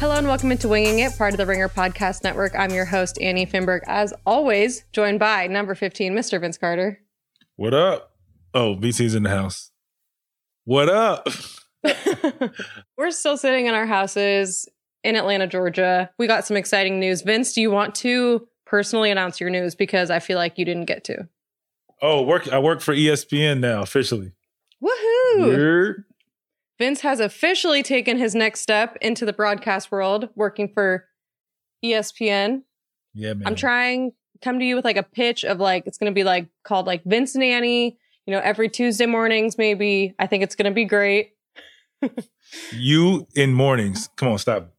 Hello and welcome into Winging It, part of the Ringer Podcast Network. I'm your host, Annie Finberg, as always, joined by number 15, Mr. Vince Carter. What up? Oh, VC's in the house. What up? We're still sitting in our houses in Atlanta, Georgia. We got some exciting news. Vince, do you want to personally announce your news? Because I feel like you didn't get to. Oh, work I work for ESPN now, officially. Woohoo! You're- Vince has officially taken his next step into the broadcast world, working for ESPN. Yeah, man. I'm trying to come to you with like a pitch of like it's gonna be like called like Vince Nanny, you know, every Tuesday mornings, maybe. I think it's gonna be great. You in mornings. Come on, stop.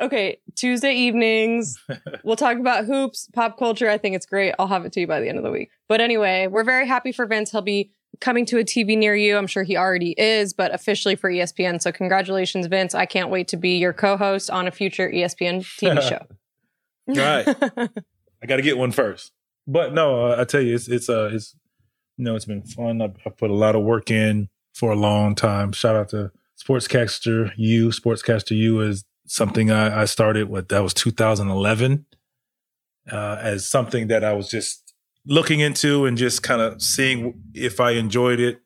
Okay, Tuesday evenings. we'll talk about hoops, pop culture. I think it's great. I'll have it to you by the end of the week. But anyway, we're very happy for Vince. He'll be coming to a TV near you. I'm sure he already is, but officially for ESPN. So congratulations, Vince. I can't wait to be your co-host on a future ESPN TV show. Right. I got to get one first. But no, uh, I tell you, it's it's uh it's you know it's been fun. I, I put a lot of work in for a long time. Shout out to Sportscaster U. Sportscaster U is something I, I started with. That was 2011 uh, as something that I was just looking into and just kind of seeing if I enjoyed it.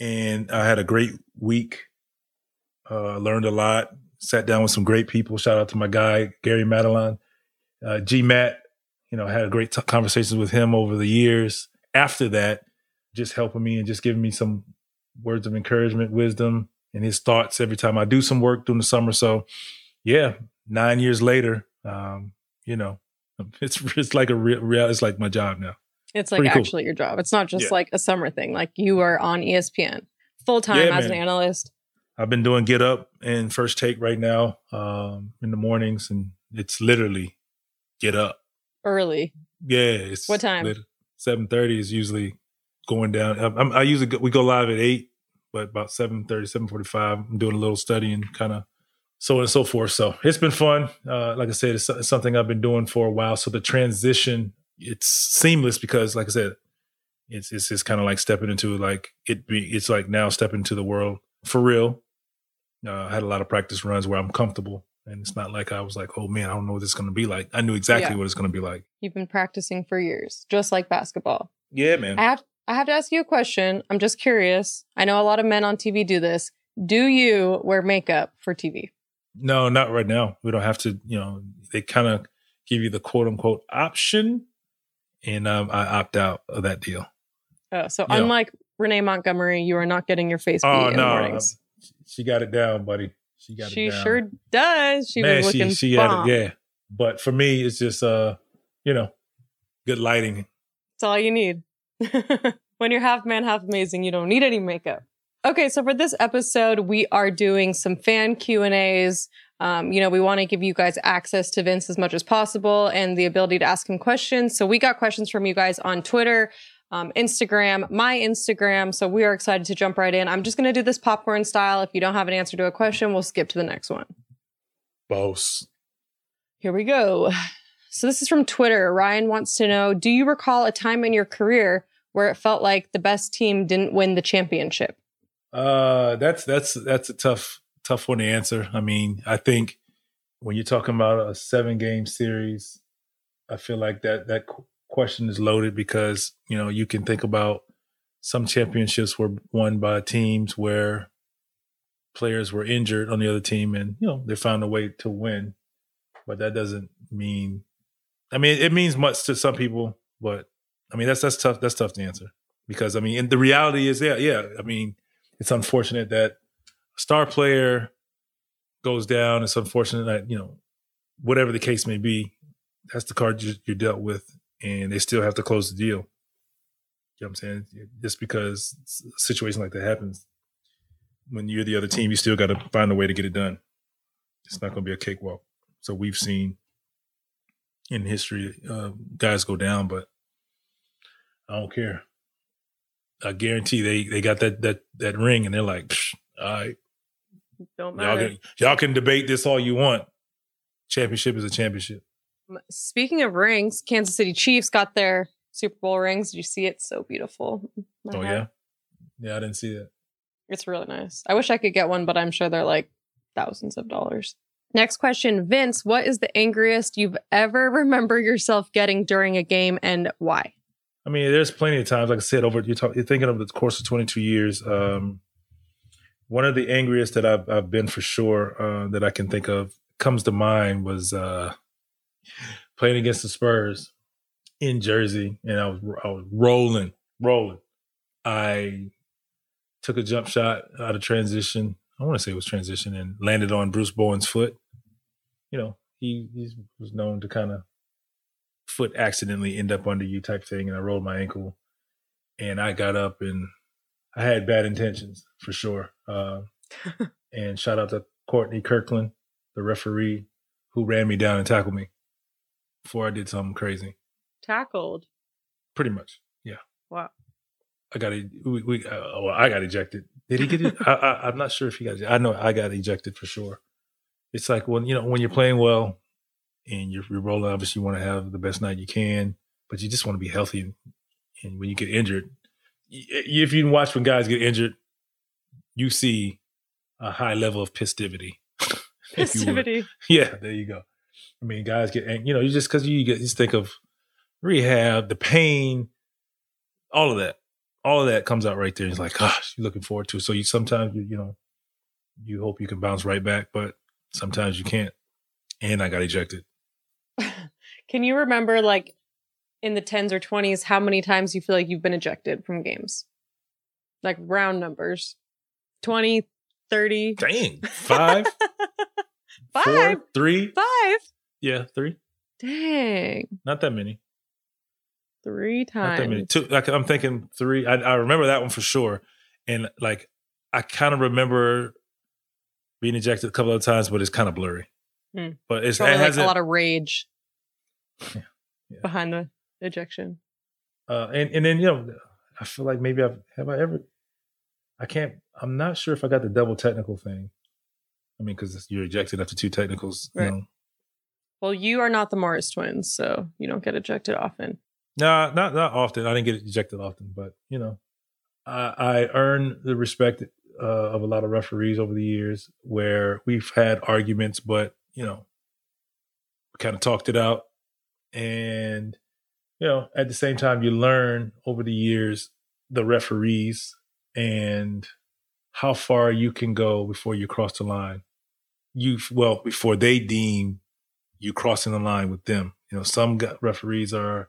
And I had a great week. Uh, learned a lot. Sat down with some great people. Shout out to my guy Gary Madeline uh, G Matt, you know, had a great t- conversations with him over the years. After that, just helping me and just giving me some words of encouragement, wisdom, and his thoughts every time I do some work during the summer. So, yeah, nine years later, um, you know, it's it's like a real, real it's like my job now. It's like Pretty cool. actually your job. It's not just Yeah. like a summer thing. Like you are on ESPN full time Yeah, as an analyst. I've been doing Get Up and First Take right now um, in the mornings, and it's literally Get Up. Early. Yeah, What time? Seven thirty is usually going down. I, I'm- I usually go, we go live at eight, but about 7.30, 7.45, I'm doing a little study and kind of so on and so forth. So it's been fun. Uh, like I said, it's, it's something I've been doing for a while. So the transition, it's seamless because, like I said, it's it's just kind of like stepping into like it be. It's like now stepping into the world for real. Uh, I had a lot of practice runs where I'm comfortable, and it's not like I was like, oh man, I don't know what this is going to be like. I knew exactly Yeah. what it's going to be like. You've been practicing for years, just like basketball. Yeah, man. I have I have to ask you a question. I'm just curious. I know a lot of men on TV do this. Do you wear makeup for TV? No, not right now. We don't have to, you know, they kind of give you the quote unquote option. And um, I opt out of that deal. Oh, so Yeah. unlike Renee Montgomery, you are not getting your face beat Oh, in the mornings. She got it down, buddy. She got She it down. sure does. She Man, was looking she, she had bomb. it, yeah. But for me, it's just, uh, you know, good lighting. That's all you need. when you're half man, half amazing, you don't need any makeup. Okay, so for this episode, we are doing some fan Q and A's. Um, you know, we want to give you guys access to Vince as much as possible and the ability to ask him questions. So we got questions from you guys on Twitter, um, Instagram, my Instagram. So we are excited to jump right in. I'm just going to do this popcorn style. If you don't have an answer to a question, we'll skip to the next one. Boss. Here we go. So this is from Twitter. Ryan wants to know Do you recall a time in your career where it felt like the best team didn't win the championship? Uh, that's that's that's a tough tough one to answer. I mean, I think when you're talking about a seven game series, I feel like that that question is loaded because you know you can think about some championships were won by teams where players were injured on the other team, and you know they found a way to win. But that doesn't mean, I mean, it means much to some people, but I mean that's that's tough. That's tough to answer because I mean, and the reality is, yeah, yeah. I mean, it's unfortunate that a star player goes down. It's unfortunate that you know, whatever the case may be, that's the card you- you're dealt with, and they still have to close the deal. You know what I'm saying? Just because a situation like that happens, when you're the other team, you still got to find a way to get it done. It's not going to be a cakewalk. So we've seen in history uh, guys go down, but I don't care. I guarantee they they got that that that ring, and they're like, all right, Don't y'all matter. can y'all can debate this all you want. Championship is a championship. Speaking of rings, Kansas City Chiefs got their Super Bowl rings. Did you see it? So beautiful. My Oh heart. yeah, yeah. I didn't see that. It's really nice. I wish I could get one, but I'm sure they're like thousands of dollars. Next question, Vince, what is the angriest you've ever remember yourself getting during a game and why? I mean, there's plenty of times, like I said, over you're, talk, you're thinking of the course of 22 years. Um, one of the angriest that I've, I've been for sure uh, that I can think of comes to mind was uh, playing against the Spurs in Jersey, and I was I was rolling, rolling. I took a jump shot out of transition. I want to say it was transition and landed on Bruce Bowen's foot. You know, he, he was known to kind of foot accidentally end up under you type thing, and I rolled my ankle, and I got up and I had bad intentions for sure. Uh, and shout out to Courtney Kirkland, the referee, who ran me down and tackled me before I did something crazy. Tackled. Pretty much, yeah. Wow. I got we, we uh, well, I got ejected. Did he get it? I, I, I'm not sure if he got. I know I got ejected for sure. It's like when you know when you're playing well and you're, you're rolling. Obviously, you want to have the best night you can, but you just want to be healthy. And, when you get injured, if you watch when guys get injured, you see a high level of festivity. Festivity. yeah, there you go. I mean, guys get, you know, you just because you get, just think of rehab, the pain, all of that, all of that comes out right there. It's like, gosh, you're looking forward to. It. So you sometimes you, you know, you hope you can bounce right back, but sometimes you can't. And I got ejected. Can you remember, like, in the tens or twenties, how many times you feel like you've been ejected from games? Like round numbers 20, 30. Dang. Five? Five? Four, three? Five? Yeah, three. Dang. Not that many. Three times. Not that many. Two, like I'm thinking three. I, I remember that one for sure. And like I kind of remember being ejected a couple of times, but it's kind of blurry. Hmm. But it's Probably it like hasn't, a lot of rage Yeah. Yeah. behind the ejection. uh, and and then you know, I feel like maybe I've have I ever. I can't. I'm not sure if I got the double technical thing. I mean, because you're ejected after two technicals. You Right. know. Well, you are not the Morris twins, so you don't get ejected often. Nah, not not often. I didn't get ejected often, but you know, I, I earned the respect uh, of a lot of referees over the years, where we've had arguments, but you know, we kind of talked it out, and you know, at the same time, you learn over the years the referees and how far you can go before you cross the line. You well before they deem you crossing the line with them. You know, some referees are a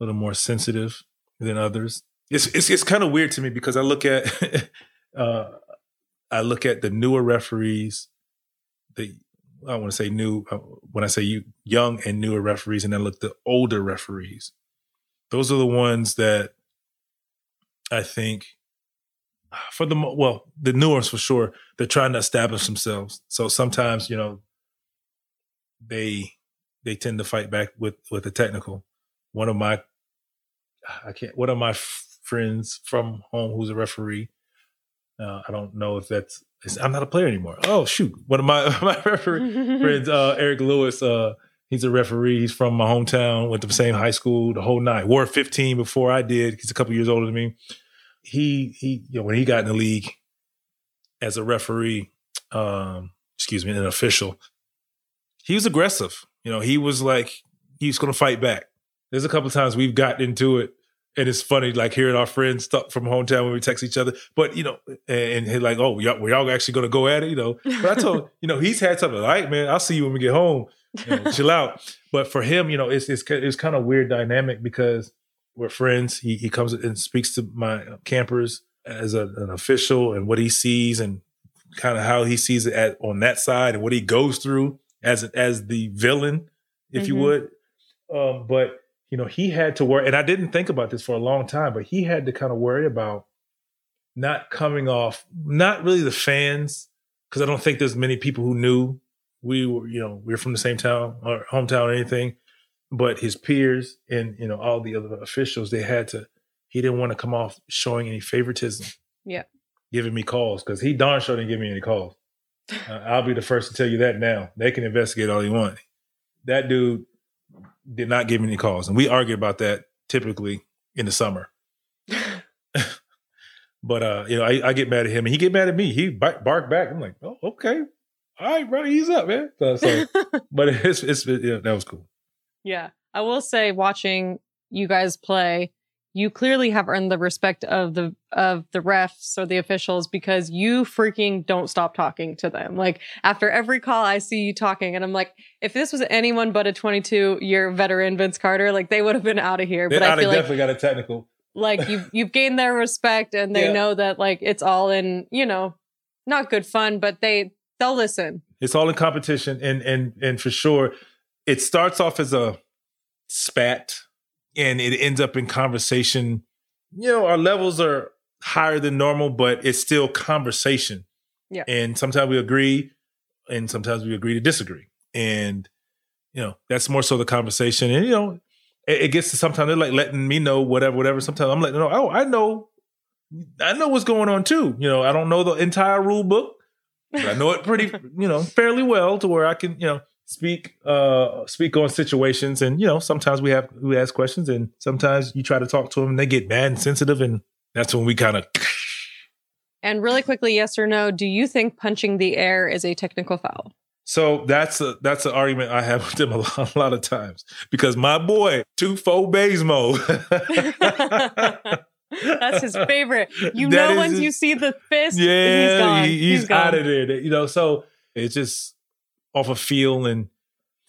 little more sensitive than others. It's it's it's kind of weird to me because I look at uh I look at the newer referees, the I want to say new uh, when I say you young and newer referees, and then look the older referees. Those are the ones that I think for the well, the newer ones for sure, they're trying to establish themselves. So sometimes you know they they tend to fight back with with the technical. One of my I can't one of my friends from home who's a referee. Uh, I don't know if that's I'm not a player anymore. Oh shoot, one of my my referee friends, uh, Eric Lewis. Uh, he's a referee. He's from my hometown. Went to the same high school. The whole night. Wore 15 before I did. He's a couple years older than me. He he. You know, when he got in the league as a referee, um, excuse me, an official, he was aggressive. You know, he was like he was going to fight back. There's a couple times we've gotten into it, and it's funny, like hearing our friends talk from hometown when we text each other. But you know, and, and he's like, "Oh, y'all, were y'all actually going to go at it?" You know, but I told you know he's had something. All right, man, I'll see you when we get home. You know, chill out. But for him, you know, it's it's it's kind of weird dynamic because we're friends. He he comes and speaks to my campers as a, an official and what he sees and kind of how he sees it at on that side and what he goes through as as the villain, if you Mhm. would. Um, but you know, he had to worry, and I didn't think about this for a long time, but he had to kind of worry about not coming off, not really the fans, because I don't think there's many people who knew we were, you know, we were from the same town or hometown or anything, but his peers and you know all the other officials, they had to. He didn't want to come off showing any favoritism. Yeah. giving me calls because he darn sure didn't give me any calls. Uh, I'll be the first to tell you that now. They can investigate all they want. That dude did not give me any calls, and we argue about that typically in the summer. But uh, you know, I, I get mad at him, and he get mad at me. He bark, back. I'm like, oh, okay. all right, bro, he's up, man. So, so but it's it's yeah, that was cool. Yeah. I will say watching you guys play, you clearly have earned the respect of the of the refs or the officials because you freaking don't stop talking to them. Like after every call I see you talking and I'm like if this was anyone but a 22 year veteran Vince Carter, like they would have been out of here. They but I feel have like definitely got a technical. like you've you've gained their respect and they Yeah. know that like it's all in, you know, not good fun, but they they'll listen. It's all in competition, and and and for sure, it starts off as a spat, and it ends up in conversation. You know, our levels are higher than normal, but it's still conversation. Yeah. And sometimes we agree, and sometimes we agree to disagree, and you know that's more so the conversation. And you know, it, it gets to sometimes they're like letting me know whatever, whatever. Sometimes I'm letting them know, oh, I know, I know what's going on too. You know, I don't know the entire rule book but I know it pretty, you know, fairly well to where I can, you know, speak uh speak on situations and you know sometimes we have we ask questions and sometimes you try to talk to them and they get mad and sensitive and that's when we kind of And really quickly, yes or no, do you think punching the air is a technical foul? so that's a that's an argument I have with them a lot, a lot of times because my boy Tufo Bazemo That's his favorite. You That know, once his- you see the fist, yeah, he's gone. he- he's, gone. out of there. You know, so it's just off a feel, and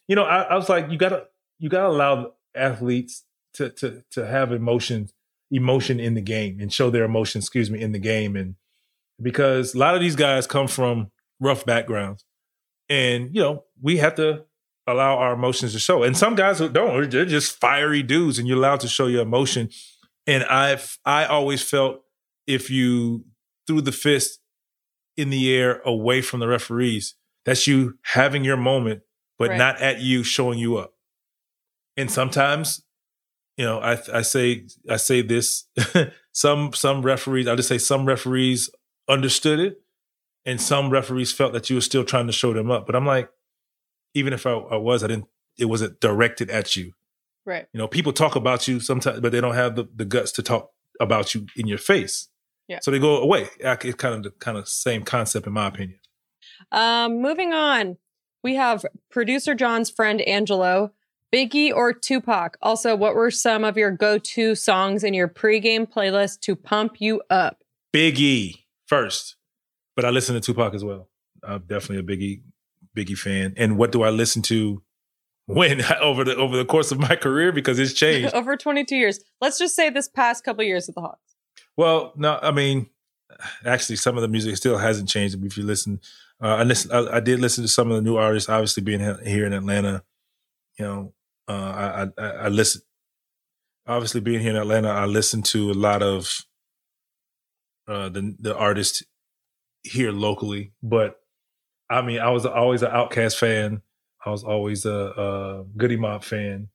you know, I, I was like, you gotta you gotta allow athletes to to to have emotion emotion in the game and show their emotion, excuse me, in the game, and because a lot of these guys come from rough backgrounds, and you know, we have to allow our emotions to show. And some guys who don't, they're just fiery dudes, and you're allowed to show your emotion. And I've I always felt if you threw the fist in the air away from the referees, that's you having your moment, but Right. not at you showing you up. And sometimes, you know, I I say I say this. some some referees, I'll just say some referees understood it, and some referees felt that you were still trying to show them up. But I'm like, even if I, I was, I didn't. It wasn't directed at you. Right. You know, people talk about you sometimes, but they don't have the, the guts to talk about you in your face. Yeah. So they go away. It's kind of the kind of same concept, in my opinion. Um, moving on, we have producer John's friend Angelo, Biggie or Tupac. Also, what were some of your go-to songs in your pregame playlist to pump you up? Biggie first, but I listen to Tupac as well. I'm definitely a Biggie Biggie fan. And what do I listen to when over the over the course of my career because it's changed. Over 22 years. Let's just say this past couple years at the Hawks. Well, no, I mean, actually, some of the music still hasn't changed. If you listen, uh, I listen, I, I did listen to some of the new artists. Obviously, being here in Atlanta, you know, uh, I, I I listen. Obviously, being here in Atlanta, I listen to a lot of uh, the the artists here locally. But I mean, I was always an OutKast fan. I was always a, a Goodie Mob fan,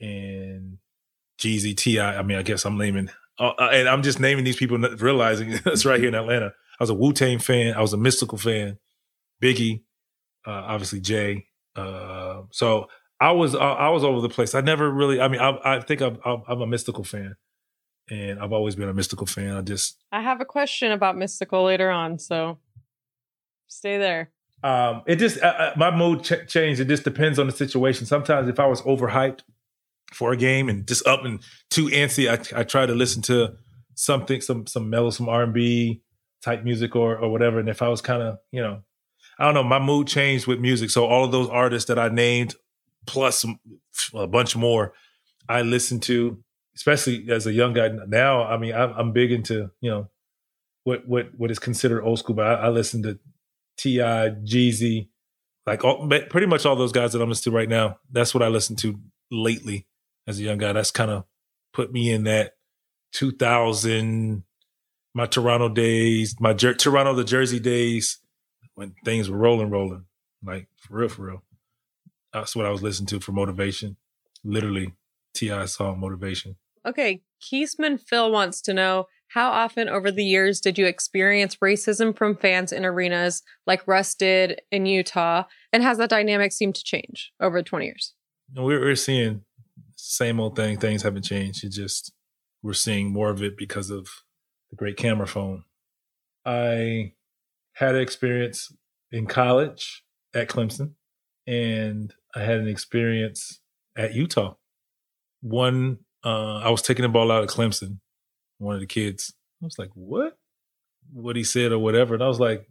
and Jeezy Ti. I mean, I guess I'm naming uh, and I'm just naming these people, realizing it's right here in Atlanta. I was a Wu Tang fan. I was a Mystikal fan. Biggie, uh, obviously Jay. Uh, so I was I, I was over the place. I never really. I mean, I, I think I'm, I'm a Mystikal fan, and I've always been a Mystikal fan. I just I have a question about Mystikal later on, so stay there. um, it just uh, my mood ch- changed. It just depends on the situation. Sometimes if I was overhyped for a game and just up and too antsy, I, I try to listen to something, some some mellow, some R and B type music or or whatever. And if I was kind of, you know, I don't know, my mood changed with music. So all of those artists that I named, plus a bunch more, I listen to, especially as a young guy now. I mean, I'm, I'm big into you know what what what is considered old school, but I, I listen to T.I., Jeezy, like all, pretty much all those guys that I'm listening to right now. That's what I listen to lately as a young guy. That's kind of put me in that 2000, my Toronto days, my Jer- Toronto the Jersey days when things were rolling, rolling, like for real, for real. That's what I was listening to for motivation. Literally, T.I. song motivation. Okay, Keesman Phil wants to know how often over the years did you experience racism from fans in arenas like Russ did in Utah? And has that dynamic seemed to change over 20 years? We're seeing same old thing. Things haven't changed. It just we're seeing more of it because of the great camera phone. I had an experience in college at Clemson, and I had an experience at Utah. One, uh, I was taking the ball out of Clemson. One of the kids, I was like, "What? What he said or whatever?" And I was like,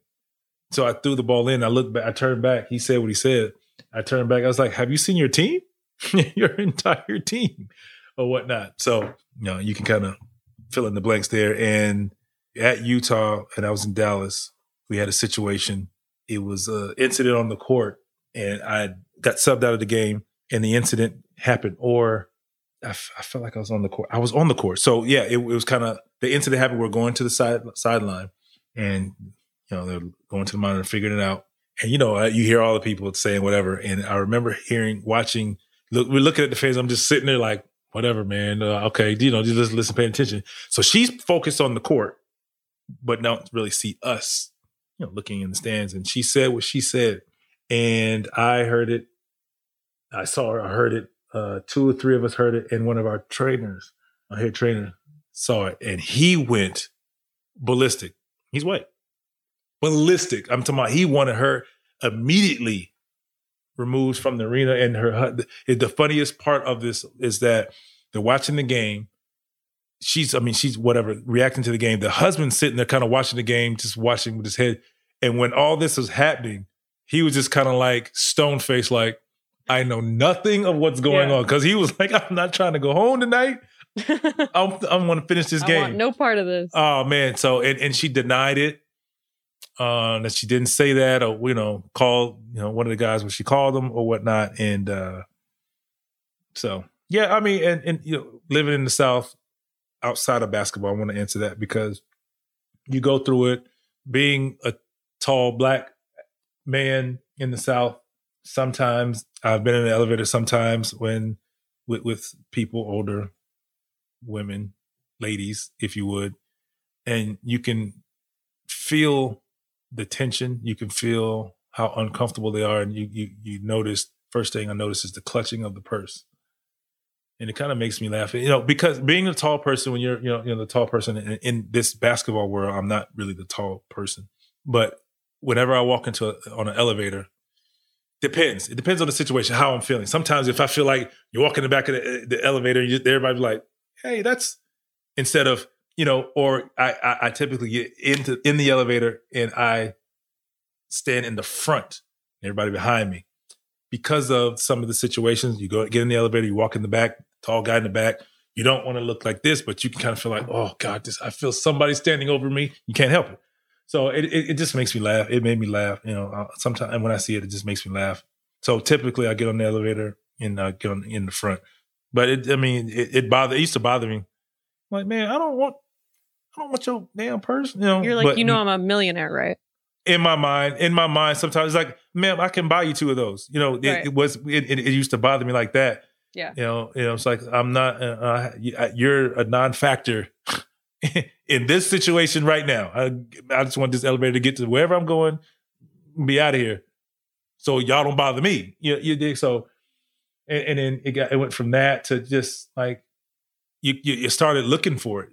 so I threw the ball in. I looked back. I turned back. He said what he said. I turned back. I was like, "Have you seen your team? your entire team, or whatnot?" So you know, you can kind of fill in the blanks there. And at Utah, and I was in Dallas. We had a situation. It was an incident on the court, and I got subbed out of the game, and the incident happened. Or I, f- I felt like I was on the court. I was on the court. So yeah, it, it was kind of the incident happened. We're going to the side sideline, and you know they're going to the monitor, figuring it out. And you know, you hear all the people saying whatever. And I remember hearing, watching. Look, we're looking at the fans. I'm just sitting there like, whatever, man. Uh, okay, you know, just listen, paying attention. So she's focused on the court, but don't really see us, you know, looking in the stands. And she said what she said, and I heard it. I saw her. I heard it. Uh, two or three of us heard it, and one of our trainers, our head trainer, saw it, and he went ballistic. He's white, ballistic. I'm talking about. He wanted her immediately removed from the arena. And her the funniest part of this is that they're watching the game. She's i mean she's whatever reacting to the game. The husband's sitting there kind of watching the game just watching with his head. And when all this was happening he was just kind of like stone faced like i know nothing of what's going yeah. on. Because he was like i'm not trying to go home tonight. I'm, I'm going to finish this I game. no part of this. Oh man. So and, and she denied it uh, that she didn't say that or you know call you know one of the guys when she called them or whatnot. And uh so yeah i mean and, and you know living in the south outside of basketball i want to answer that because you go through it. Being a tall black man in the south sometimes i've been in the elevator sometimes when with, with people older women ladies if you would. And you can feel the tension. You can feel how uncomfortable they are, and you you you notice. First thing I notice is the clutching of the purse, and it kind of makes me laugh. You know, because being a tall person, when you're you know you know the tall person in, in this basketball world, I'm not really the tall person, but whenever I walk into a, on an elevator, depends. It depends on the situation, how I'm feeling. Sometimes if I feel like you walk in the back of the, the elevator, you, everybody's like, "Hey, that's," instead of you know, or I, I, I typically get into in the elevator and I stand in the front, everybody behind me, because of some of the situations. You go get in the elevator, you walk in the back, tall guy in the back. You don't want to look like this, but you can kind of feel like, oh God, this I feel somebody standing over me. You can't help it. So it, it, it just makes me laugh. It made me laugh. You know, uh, sometimes when I see it, it just makes me laugh. So typically, I get on the elevator and I get on in the front. But it, I mean, it, it bother. It used to bother me. like, man, I don't want I don't want your damn purse. You know, you're like, but, you know, I'm a millionaire, right? In my mind, in my mind, sometimes it's like, ma'am, I can buy you two of those. You know, it, right. it was it, it, used to bother me like that. Yeah. You know, you know, it's like I'm not. Uh, uh you're a non-factor in this situation right now. I, I just want this elevator to get to wherever I'm going, be out of here, so y'all don't bother me. You you dig so, and, and then it got it went from that to just like you, you you started looking for it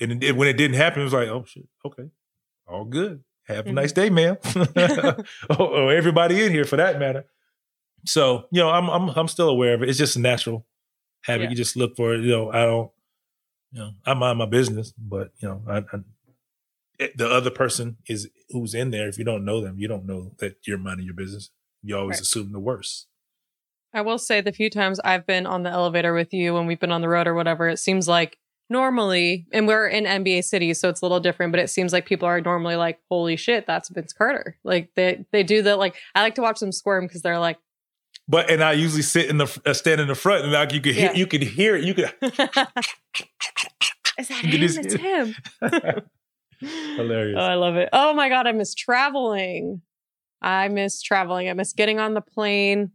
and it, when it didn't happen, it was like, oh shit, okay, all good. Have a mm-hmm. nice day, ma'am. or, or, everybody in here for that matter. So you know, I'm I'm I'm still aware of it. It's just a natural habit. Yeah. You just look for it. You know, I don't. You know, I mind my business, but you know, I, I eh, the other person is who's in there. If you don't know them, you don't know that you're minding your business. You always right. assume the worst. I will say the few times I've been on the elevator with you when we've been on the road or whatever, it seems like normally, and we're in NBA City, so it's a little different, but it seems like people are normally like, holy shit, that's Vince Carter. Like they they do the, Like I like to watch them squirm because they're like, but and I usually sit in the uh, stand in the front, and like you could hear, yeah. you could hear it. You could. Is that him? It's him. Hilarious. Oh, I love it. Oh my god, I miss traveling. I miss traveling. I miss getting on the plane.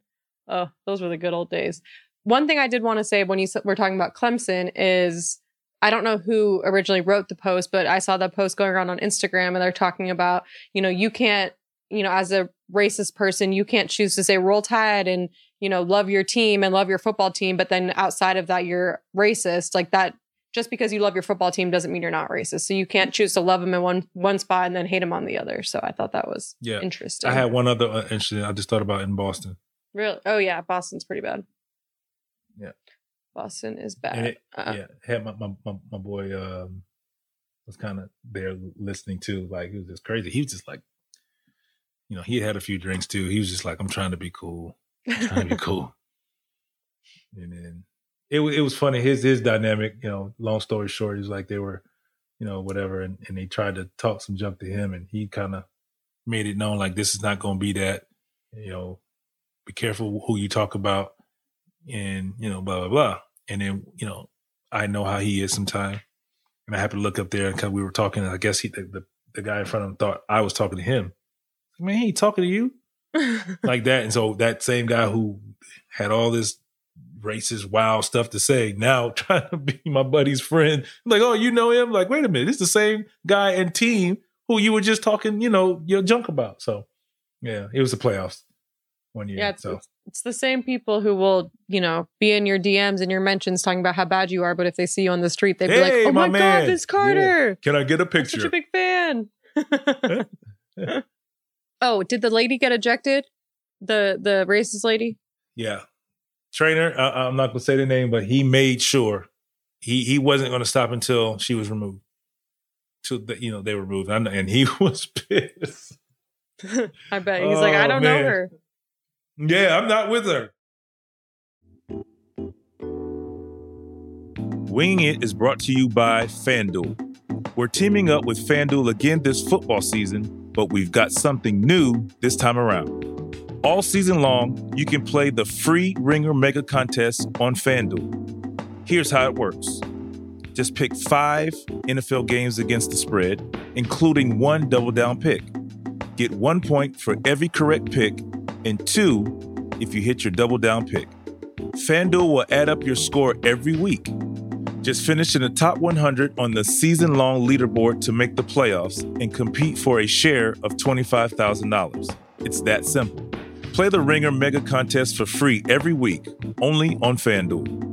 Oh, those were the good old days. One thing I did want to say when you were talking about Clemson is I don't know who originally wrote the post, but I saw that post going around on Instagram and they're talking about, you know, you can't, you know, as a racist person, you can't choose to say roll tide and, you know, love your team and love your football team. But then outside of that, you're racist. Like that just because you love your football team doesn't mean you're not racist. So you can't choose to love them in one one spot and then hate them on the other. So I thought that was Yeah. interesting. I had one other uh, incident I just thought about in Boston. really. Oh yeah, Boston's pretty bad. Boston is bad. It- Uh, yeah, had my my my, my boy um was kind of there listening too. Like it was just crazy. He was just like, you know, he had a few drinks too. He was just like, I'm trying to be cool, I'm trying to be cool. And then it it was funny. His his dynamic, you know. Long story short, he's like they were, you know, whatever, and and they tried to talk some junk to him, and he kind of made it known like this is not going to be that. You know, be careful who you talk about, and you know, blah blah blah. And then you know, I know how he is sometimes, and I happened to look up there because we were talking. And I guess he the, the the guy in front of him thought I was talking to him. Man, he ain't talking to you like that. And so that same guy who had all this racist, wild stuff to say, now trying to be my buddy's friend. Like, oh, you know him? Like, wait a minute, it's the same guy and team who you were just talking, you know, your junk about. So, yeah, it was the playoffs one year. yeah, it's, so it's it's the same people who will, you know, be in your DMs and your mentions talking about how bad you are, but if they see you on the street, they'd be like, "Oh my, my god, man. Vince Carter! can I get a I'm picture? such a big fan." oh, did the lady get ejected? The the racist lady? yeah, trainer. I, I'm not gonna say the name, but he made sure he he wasn't gonna stop until she was removed. Till the, you know they were removed, and he was pissed. I bet he's like, oh, "I Oh, don't know her." Yeah, I'm not with her. Winging It is brought to you by FanDuel. We're teaming up with FanDuel again this football season, but we've got something new this time around. All season long, you can play the free Ringer Mega Contest on FanDuel. Here's how it works just pick five NFL games against the spread, including one double down pick. Get one point for every correct pick and two if you hit your double down pick. FanDuel will add up your score every week. Just finish in the top 100 on the season long leaderboard to make the playoffs and compete for a share of $25,000. It's that simple. Play the Ringer Mega Contest for free every week, only on FanDuel.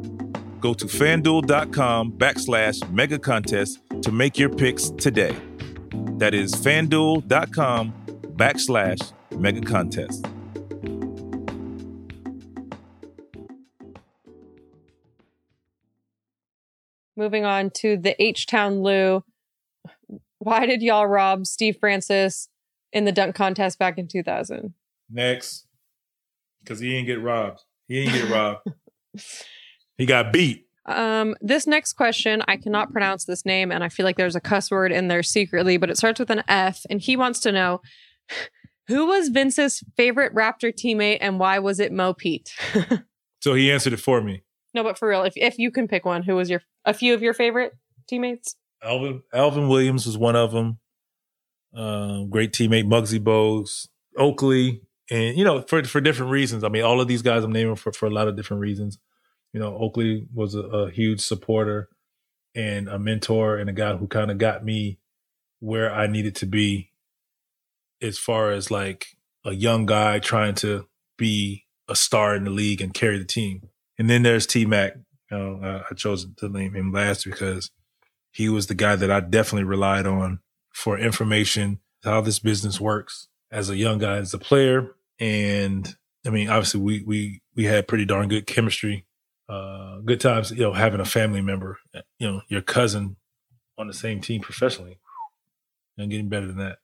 Go to fanduel.com backslash mega contest to make your picks today. That is fanduel.com backslash mega contest. Moving on to the H Town Lou. Why did y'all rob Steve Francis in the dunk contest back in 2000? Next. Because he didn't get robbed. He didn't get robbed. he got beat. Um, this next question, I cannot pronounce this name, and I feel like there's a cuss word in there secretly, but it starts with an F, and he wants to know who was Vince's favorite Raptor teammate and why was it Mo Pete? So he answered it for me. no, but for real, if if you can pick one, who was your a few of your favorite teammates? Alvin Alvin Williams was one of them. Uh, great teammate, Muggsy Bogues, Oakley, and you know for for different reasons. I mean, all of these guys I'm naming for for a lot of different reasons. You know, Oakley was a, a huge supporter and a mentor and a guy who kind of got me where I needed to be as far as like a young guy trying to be a star in the league and carry the team. And then there's T Mac. You know, I, chose to name him last because he was the guy that I definitely relied on for information, how this business works as a young guy, as a player. And I mean, obviously we we we had pretty darn good chemistry. Uh good times, you know, having a family member, you know, your cousin on the same team professionally. And getting better than that.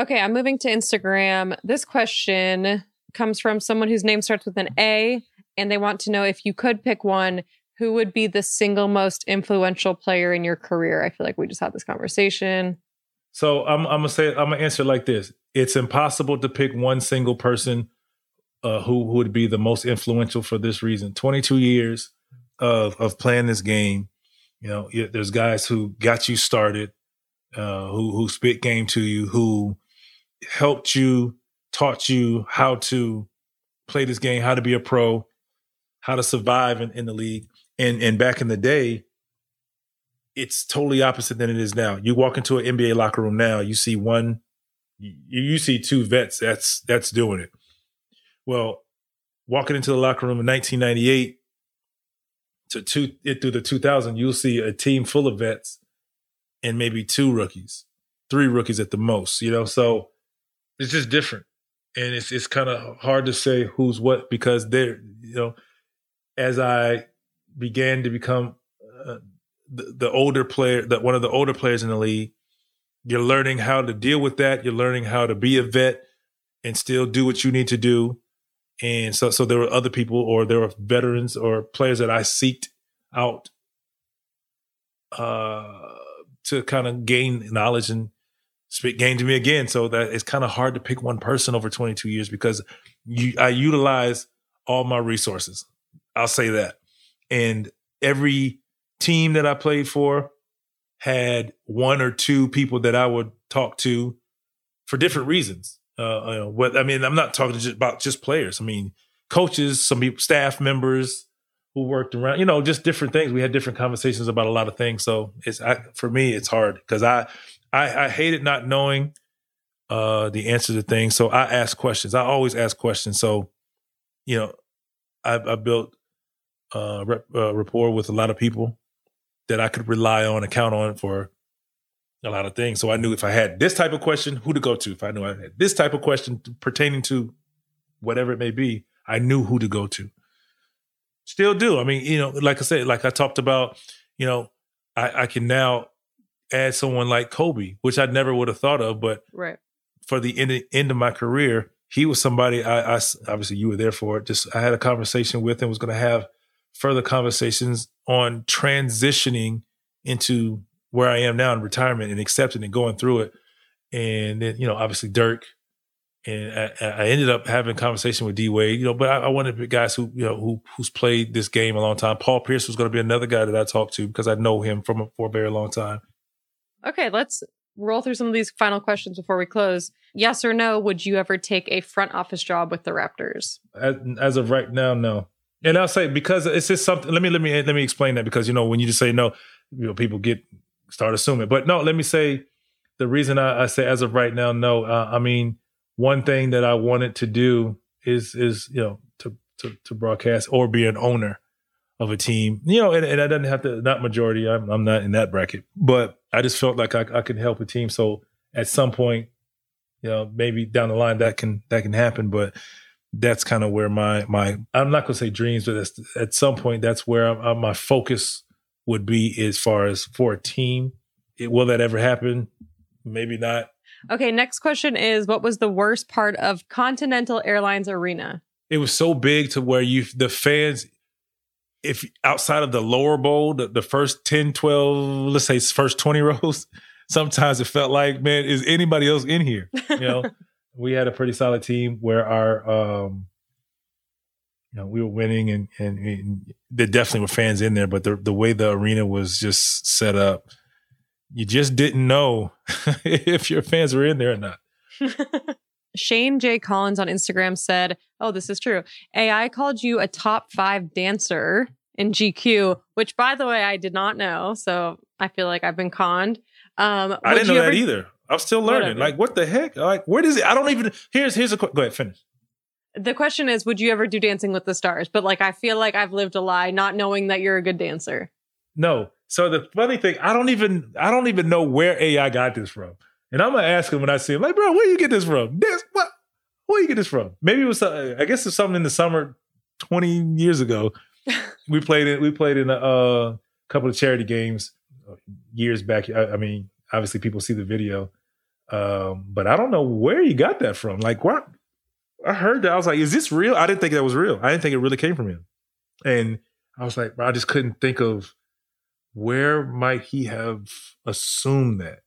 Okay, I'm moving to Instagram. This question comes from someone whose name starts with an A, and they want to know if you could pick one, who would be the single most influential player in your career? I feel like we just had this conversation. So I'm I'm gonna say I'm gonna answer like this. It's impossible to pick one single person uh, who, would be the most influential for this reason. 22 years of of playing this game. You know, there's guys who got you started, uh, who who spit game to you, who helped you, taught you how to play this game, how to be a pro, how to survive in, in the league. And and back in the day, it's totally opposite than it is now. You walk into an NBA locker room now, you see one, you, you see two vets. That's that's doing it. Well, walking into the locker room in 1998 to two it through the 2000, you'll see a team full of vets and maybe two rookies, three rookies at the most. You know, so it's just different, and it's it's kind of hard to say who's what because they're you know, as I began to become uh, the, the older player, that one of the older players in the league, you're learning how to deal with that. You're learning how to be a vet and still do what you need to do. And so, so there were other people, or there were veterans or players that I seeked out uh, to kind of gain knowledge and speak gain to me again. So that it's kind of hard to pick one person over 22 years because you, I utilize all my resources. I'll say that. And every team that I played for had one or two people that I would talk to for different reasons. Uh, what I mean, I'm not talking just about just players. I mean, coaches, some people, staff members who worked around, you know, just different things. We had different conversations about a lot of things. So it's I, for me, it's hard because I, I I hated not knowing uh, the answer to things. So I ask questions. I always ask questions. So, you know, I, I built uh, rep, uh, rapport with a lot of people that I could rely on and count on for a lot of things. So I knew if I had this type of question, who to go to. If I knew I had this type of question pertaining to whatever it may be, I knew who to go to. Still do. I mean, you know, like I said, like I talked about, you know, I, I can now add someone like Kobe, which I never would have thought of, but right for the end, end of my career, he was somebody I, I obviously you were there for it. Just I had a conversation with and was going to have further conversations on transitioning into where I am now in retirement and accepting and going through it. And then, you know, obviously Dirk. And I, I ended up having a conversation with D Wade, you know, but I, I wanted guys who, you know, who who's played this game a long time. Paul Pierce was going to be another guy that I talked to because I know him from a, for a very long time. Okay, let's roll through some of these final questions before we close. Yes or no? Would you ever take a front office job with the Raptors? As, as of right now, no. And I'll say because it's just something. Let me let me let me explain that because you know when you just say no, you know people get start assuming. But no, let me say the reason I, I say as of right now, no. Uh, I mean, one thing that I wanted to do is is you know to to, to broadcast or be an owner of a team. You know, and, and I doesn't have to not majority. I'm I'm not in that bracket, but I just felt like I, I could help a team. So at some point, you know, maybe down the line that can that can happen, but that's kind of where my my I'm not gonna say dreams, but at some point that's where I'm, I'm, my focus would be as far as for a team. It, will that ever happen? Maybe not. Okay, next question is what was the worst part of Continental Airlines Arena? It was so big to where you the fans if outside of the lower bowl, the, the first 10, 12, let's say first 20 rows, sometimes it felt like, man, is anybody else in here? You know, we had a pretty solid team where our um you know we were winning and and, and there definitely were fans in there but the the way the arena was just set up you just didn't know if your fans were in there or not Shane J. Collins on Instagram said, Oh, this is true. AI called you a top five dancer in GQ, which by the way, I did not know. So I feel like I've been conned. Um, I didn't know ever- that either. I'm still learning. Whatever. Like, what the heck? Like, where does it? I don't even. Here's here's a go ahead. Finish. The question is, would you ever do Dancing with the Stars? But like, I feel like I've lived a lie, not knowing that you're a good dancer. No. So the funny thing, I don't even I don't even know where AI got this from. And I'm gonna ask him when I see him, like, bro, where you get this from? This what? Where you get this from? Maybe it was. Uh, I guess it's something in the summer, 20 years ago. we played it. We played in a uh, couple of charity games years back. I, I mean, obviously people see the video um, but I don't know where you got that from. Like, what? I heard that. I was like, is this real? I didn't think that was real. I didn't think it really came from him. And I was like, I just couldn't think of where might he have assumed that.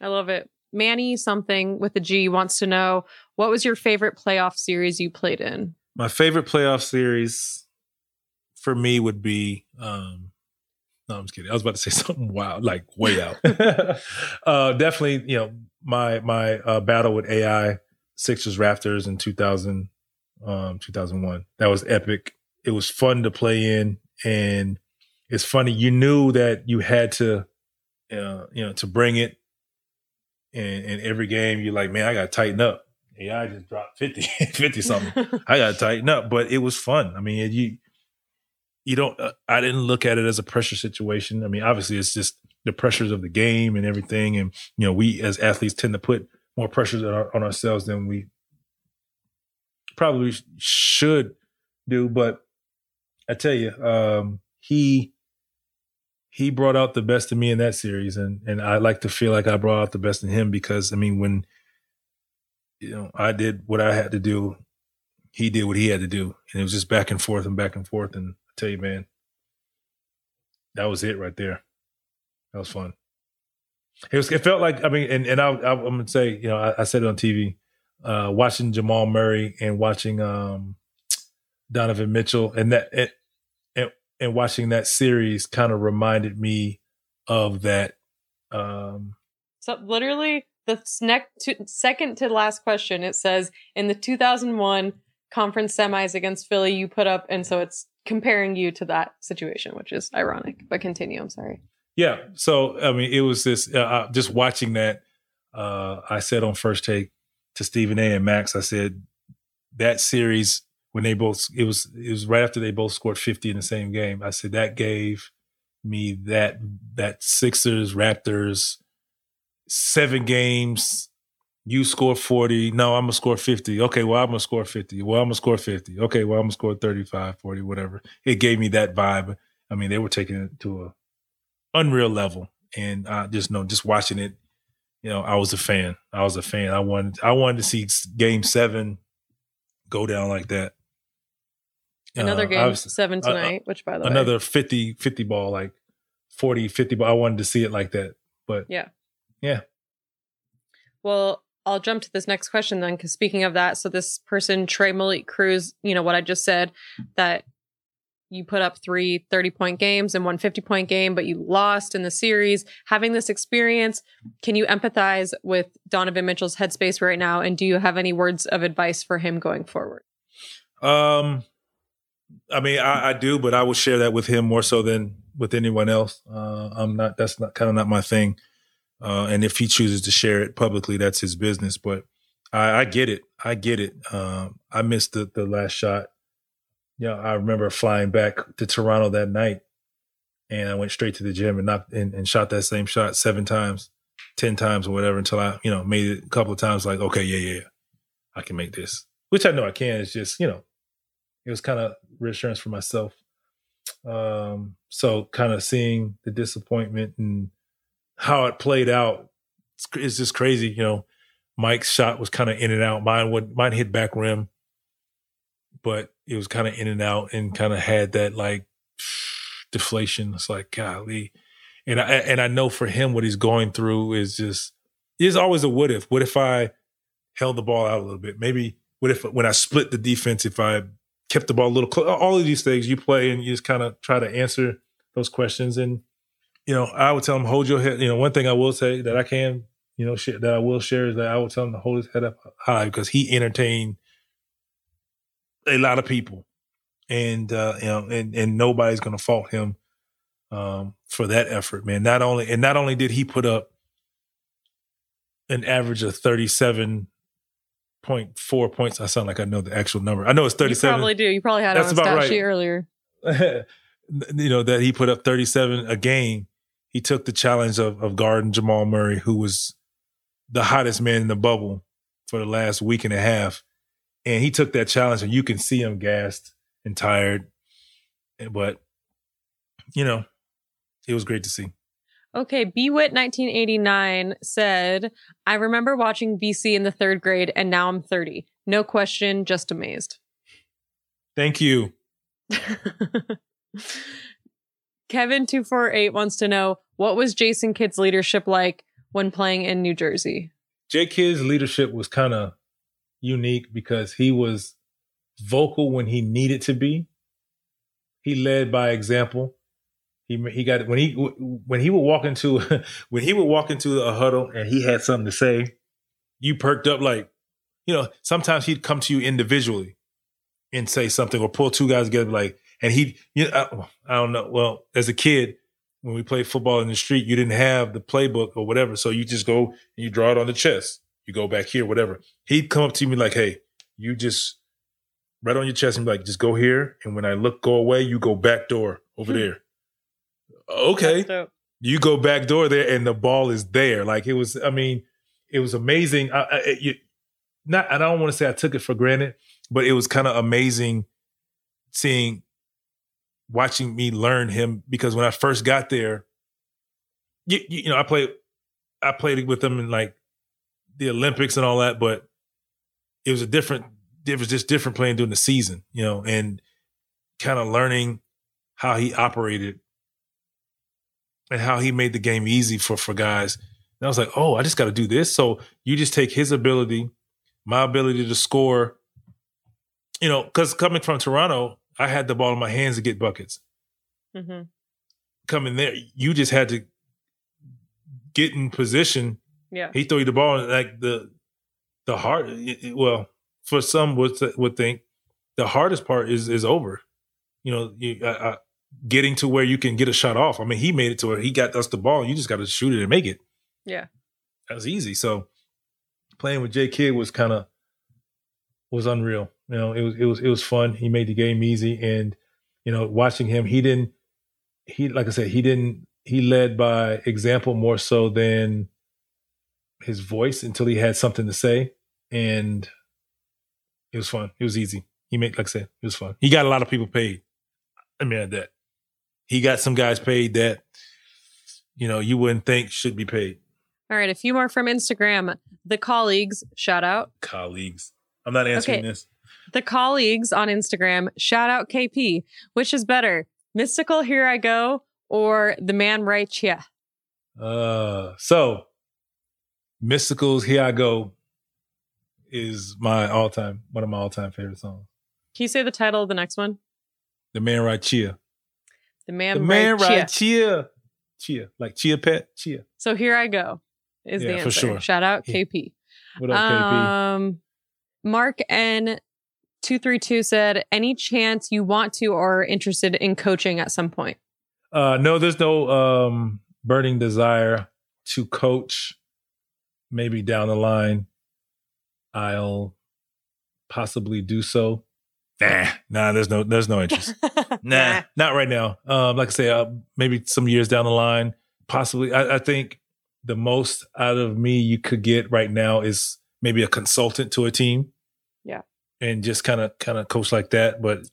I love it. Manny something with a G wants to know what was your favorite playoff series you played in? My favorite playoff series for me would be um, no, I'm just kidding. I was about to say something wild, like way out. uh, definitely, you know, my my uh, battle with AI Sixers Raptors in 2000, um, 2001. That was epic. It was fun to play in, and it's funny. You knew that you had to, uh, you know, to bring it. And in every game, you're like, man, I got to tighten up. AI just dropped 50, 50 something. I got to tighten up, but it was fun. I mean, you you don't. Uh, I didn't look at it as a pressure situation. I mean, obviously, it's just the pressures of the game and everything, and you know, we as athletes tend to put more pressures on, our, on ourselves than we probably should do. But I tell you, um, he he brought out the best in me in that series, and and I like to feel like I brought out the best in him because I mean when you know I did what I had to do, he did what he had to do, and it was just back and forth and back and forth. And tell you, man, that was it right there. That was fun. It was. It felt like I mean, and and I, I am gonna say, you know, I, I said it on TV, uh, watching Jamal Murray and watching um, Donovan Mitchell, and that and and watching that series kind of reminded me of that. Um, so literally, the next to, second to last question, it says in the 2001 conference semis against Philly, you put up, and so it's comparing you to that situation, which is ironic. But continue. I'm sorry. Yeah. So I mean, it was this. Uh, uh, just watching that. Uh, I said on first take to Stephen A. and Max, I said that series when they both it was it was right after they both scored 50 in the same game. I said that gave me that that Sixers Raptors seven games. You score 40. No, I'm gonna score 50. Okay, well, I'm gonna score 50. Well, I'm gonna score 50. Okay, well, I'm gonna score 35, 40, whatever. It gave me that vibe. I mean, they were taking it to a unreal level. And I just know, just watching it, you know, I was a fan. I was a fan. I wanted, I wanted to see Game Seven go down like that. Another uh, game seven uh, uh, tonight, uh, which by the another way, another 50, 50 ball, like 40, 50 ball. I wanted to see it like that. But yeah, yeah. Well, I'll jump to this next question then, because speaking of that, so this person, Trey Malik Cruz, you know, what I just said, that you put up three 30 point games and one 50 point game, but you lost in the series. Having this experience, can you empathize with Donovan Mitchell's headspace right now? And do you have any words of advice for him going forward? Um, I mean, I, I do, but I would share that with him more so than with anyone else. Uh, I'm not, that's not kind of not my thing. Uh, and if he chooses to share it publicly, that's his business. But I, I get it. I get it. Um, I missed the, the last shot yeah, I remember flying back to Toronto that night, and I went straight to the gym and knocked and, and shot that same shot seven times, ten times or whatever until I, you know, made it a couple of times. Like, okay, yeah, yeah, I can make this, which I know I can. It's just, you know, it was kind of reassurance for myself. Um, so kind of seeing the disappointment and how it played out, it's just crazy. You know, Mike's shot was kind of in and out. Mine would mine hit back rim but it was kind of in and out and kind of had that like deflation. It's like golly, and I and I know for him what he's going through is just is always a what if. What if I held the ball out a little bit? Maybe what if when I split the defense, if I kept the ball a little close? All of these things you play and you just kind of try to answer those questions. And you know, I would tell him hold your head. You know, one thing I will say that I can, you know, that I will share is that I would tell him to hold his head up high because he entertained a lot of people, and uh, you know, and and nobody's going to fault him um, for that effort, man. Not only and not only did he put up an average of thirty seven point four points. I sound like I know the actual number. I know it's thirty seven. Probably do. You probably had That's on stat right. earlier. you know that he put up thirty seven a game. He took the challenge of of guarding Jamal Murray, who was the hottest man in the bubble for the last week and a half, and he took that challenge, and you can see him gassed and tired. But you know, it was great to see. Okay, BWIT 1989 said, I remember watching BC in the third grade, and now I'm 30. No question, just amazed. Thank you. Kevin248 wants to know what was Jason Kidd's leadership like when playing in New Jersey? J Kidd's leadership was kind of unique because he was vocal when he needed to be. He led by example. He he got when he when he would walk into when he would walk into a huddle and he had something to say, you perked up like, you know. Sometimes he'd come to you individually and say something or pull two guys together like, and he you know I, I don't know. Well, as a kid, when we played football in the street, you didn't have the playbook or whatever, so you just go and you draw it on the chest you go back here, whatever. He'd come up to me like, hey, you just right on your chest and be like, just go here. And when I look, go away, you go back door over hmm. there. Okay. You go back door there and the ball is there. Like it was, I mean, it was amazing. I, I, you, not, I don't want to say I took it for granted, but it was kind of amazing seeing, watching me learn him because when I first got there, you, you know, I played, I played with him in like the Olympics and all that, but it was a different, it was just different playing during the season, you know, and kind of learning how he operated and how he made the game easy for for guys. And I was like, oh, I just got to do this. So you just take his ability, my ability to score. You know, because coming from Toronto, I had the ball in my hands to get buckets. hmm Coming there, you just had to get in position. Yeah. He threw you the ball, and like the the hard. it- it- Well, for some would would think the hardest part is is over. You know, you, uh, uh, getting to where you can get a shot off. I mean, he made it to where he got us the ball. You just got to shoot it and make it. Yeah. That was easy. So playing with J Kidd was kind of was unreal. You know, it was it was it was fun. He made the game easy, and you know, watching him, he didn't. He like I said, he didn't. He led by example more so than his voice until he had something to say, and it was fun. It was easy. He made, like I said, it was fun. He got a lot of people paid. I mean, that he got some guys paid that you know you wouldn't think should be paid. All right. A few more from Instagram. The colleagues, shout out. Colleagues. I'm not answering Okay. this. The colleagues on Instagram, shout out KP. Which is better, Mystikal Here I Go or The Man Right Chia? Uh, so Mystikal's, Here I Go is my all time, one of my all time favorite songs. Can you say the title of the next one? The Man Right Chia. The Man, the Man Right Chia. Right Chia. Chia. Like Chia Pet, Chia. So here I go is the answer. for sure. Shout out Yeah. KP. What up, KP? Um, Mark N. 232 said, any chance you want to or are interested in coaching at some point? Uh, no, there's no um, burning desire to coach. Maybe down the line, I'll possibly do so. Nah, nah, there's no, there's no interest. nah, not right now. Um, like I say, uh, maybe some years down the line, possibly. I, I think the most out of me you could get right now is maybe a consultant to a team. And just kind of kind of coach like that. But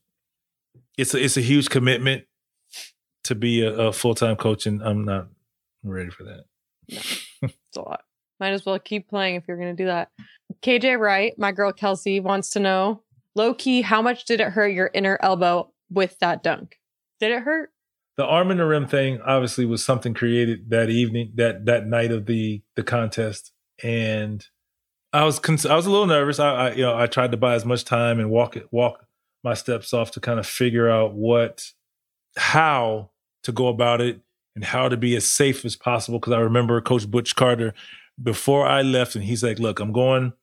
it's a, it's a huge commitment to be a, a full time coach, and I'm not ready for that. It's a lot. Might as well keep playing if you're going to do that. KJ Wright, my girl Kelsey, wants to know low key, how much did it hurt your inner elbow with that dunk? Did it hurt? the arm in the rim thing obviously was something created that evening that that night of the the contest and i was cons- i was a little nervous. I, I you know i tried to buy as much time and walk it walk my steps off to kind of figure out what how to go about it and how to be as safe as possible. Because i remember coach butch carter before i left and he's like look i'm going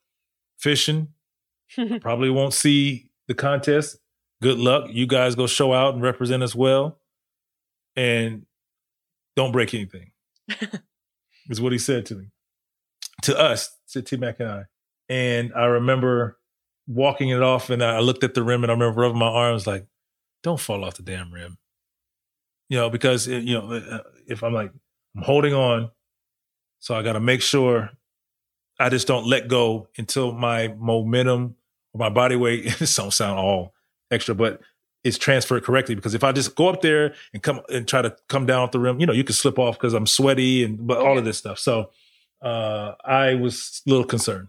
fishing. Probably won't see the contest. Good luck. You guys go show out and represent us well and don't break anything. is what he said to me, to us, to T Mac and I. And I remember walking it off, and I looked at the rim, and I remember rubbing my arms, like, "Don't fall off the damn rim," you know, because it- you know, uh, if I'm like, I'm holding on, so I got to make sure I just don't let go until my momentum or my body weight. this don't sound all extra, but is transferred correctly because if I just go up there and come and try to come down off the rim, you know, you could slip off because I'm sweaty and but all of this stuff. So uh I was a little concerned.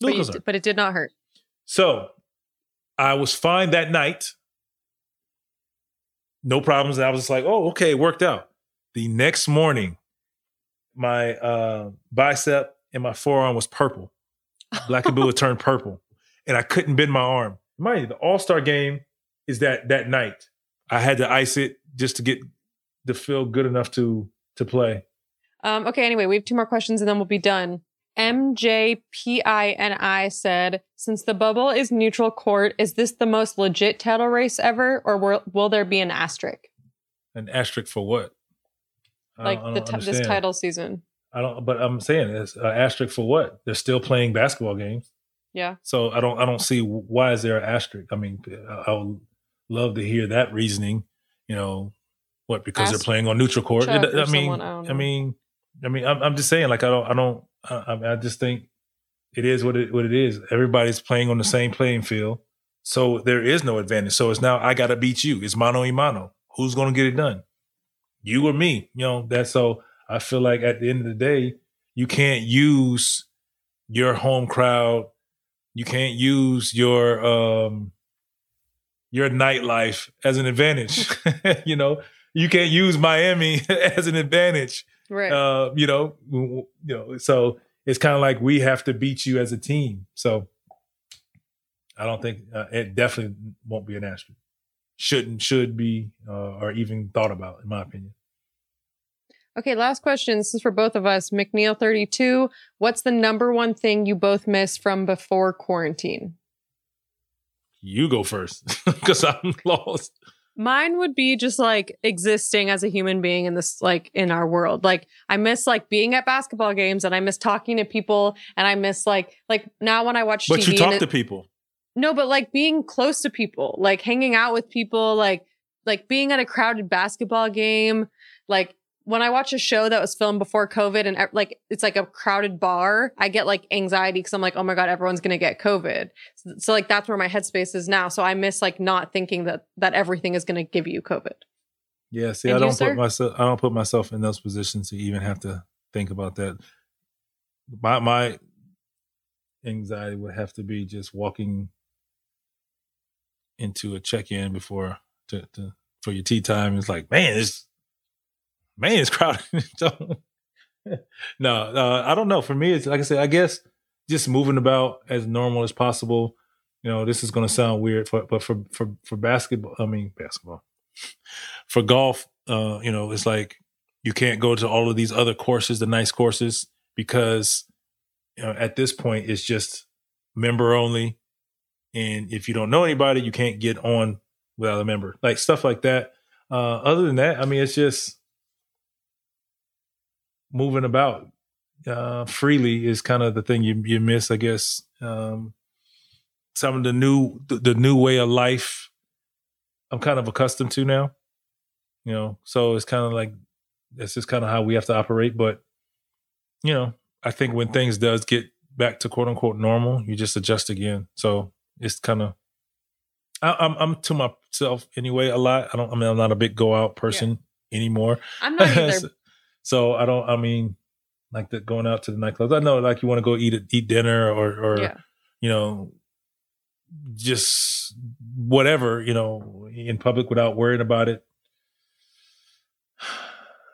but, Little you, concerned. but it did not hurt. So I was fine that night. No problems. I was just like, oh, okay, it worked out. The next morning, my uh bicep and my forearm was purple. Black and blue had turned purple. And I couldn't bend my arm. Mind you, the all-star game is that that night. I had to ice it just to get to feel good enough to to play. Um, okay, anyway, we have two more questions and then we'll be done. MJPINI said, since the bubble is neutral court, is this the most legit title race ever, or will, will there be an asterisk? An asterisk for what? I Like I the t- this title season. I don't, but I'm saying it's uh, asterisk for what? They're still playing basketball games. Yeah. So I don't I don't see why is there an asterisk. I mean, I would love to hear that reasoning. You know, what because Ask they're playing on neutral court. I, I, mean, I, I, mean, I mean, I'm, I'm, just saying. Like I don't, I don't, I, I just think it is what it what it is. Everybody's playing on the same playing field, so there is no advantage. So it's now I got to beat you. It's mano y mano. Who's to get it done? You or me? You know that's so. I feel like at the end of the day, you can't use your home crowd. You can't use your um your nightlife as an advantage. you know, you can't use Miami as an advantage. Right. Uh, you know, you know, so it's kind of like we have to beat you as a team. So I don't think uh, it definitely won't be an asterisk. Shouldn't should be uh, or even thought about, in my opinion. Okay, last question. This is for both of us. McNeil thirty two. What's the number one thing you both miss from before quarantine? You go first because I'm lost. Mine would be just like existing as a human being in this, like in our world. Like I miss like being at basketball games and I miss talking to people and I miss like, like now when I watch but TV. But you talk it, to people. No, but like being close to people, like hanging out with people, like, like being at a crowded basketball game, like when I watch a show that was filmed before COVID and like it's like a crowded bar, I get like anxiety because I'm like, oh my god, everyone's gonna get COVID. So, so, like that's where my headspace is now. So I miss like not thinking that that everything is gonna give you COVID. Yeah, see, and I don't you, put sir? myself I don't put myself in those positions to even have to think about that. My my anxiety would have to be just walking into a check in before to, to for your tea time. It's like, man, it's man, it's crowded. no, uh, I don't know. For me, it's like I said, I guess just moving about as normal as possible. You know, this is going to sound weird, for, but for for for basketball, I mean basketball, for golf, uh, you know, it's like you can't go to all of these other courses, the nice courses, because you know at this point it's just member only, and if you don't know anybody, you can't get on without a member, like stuff like that. Uh, other than that, I mean, it's just moving about uh, freely is kind of the thing you you miss, I guess. Um, some of the new the, the new way of life I'm kind of accustomed to now. You know, so it's kind of like that's just kind of how we have to operate. But you know, I think when things does get back to quote unquote normal, you just adjust again. So it's kind of I'm I'm to myself anyway a lot. I don't. I mean, I'm not a big go out person yeah. anymore. I'm not either. So I don't. I mean, like the going out to the nightclubs. I know, like you want to go eat a, eat dinner or or yeah. you know, just whatever you know in public without worrying about it,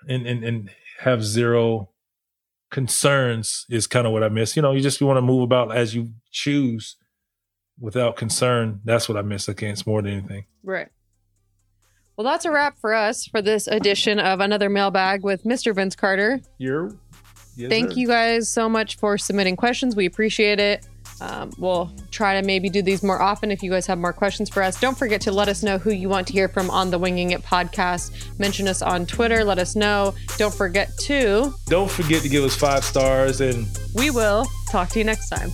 and and and have zero concerns is kind of what I miss. You know, you just you want to move about as you choose without concern. That's what I miss against more than anything. Right. Well, that's a wrap for us for this edition of another mailbag with Mr. Vince Carter. You're. Yes, Thank sir. you guys so much for submitting questions. We appreciate it. Um, we'll try to maybe do these more often if you guys have more questions for us. Don't forget to let us know who you want to hear from on the Winging It podcast. Mention us on Twitter. Let us know. Don't forget to. Don't forget to give us five stars and. We will talk to you next time.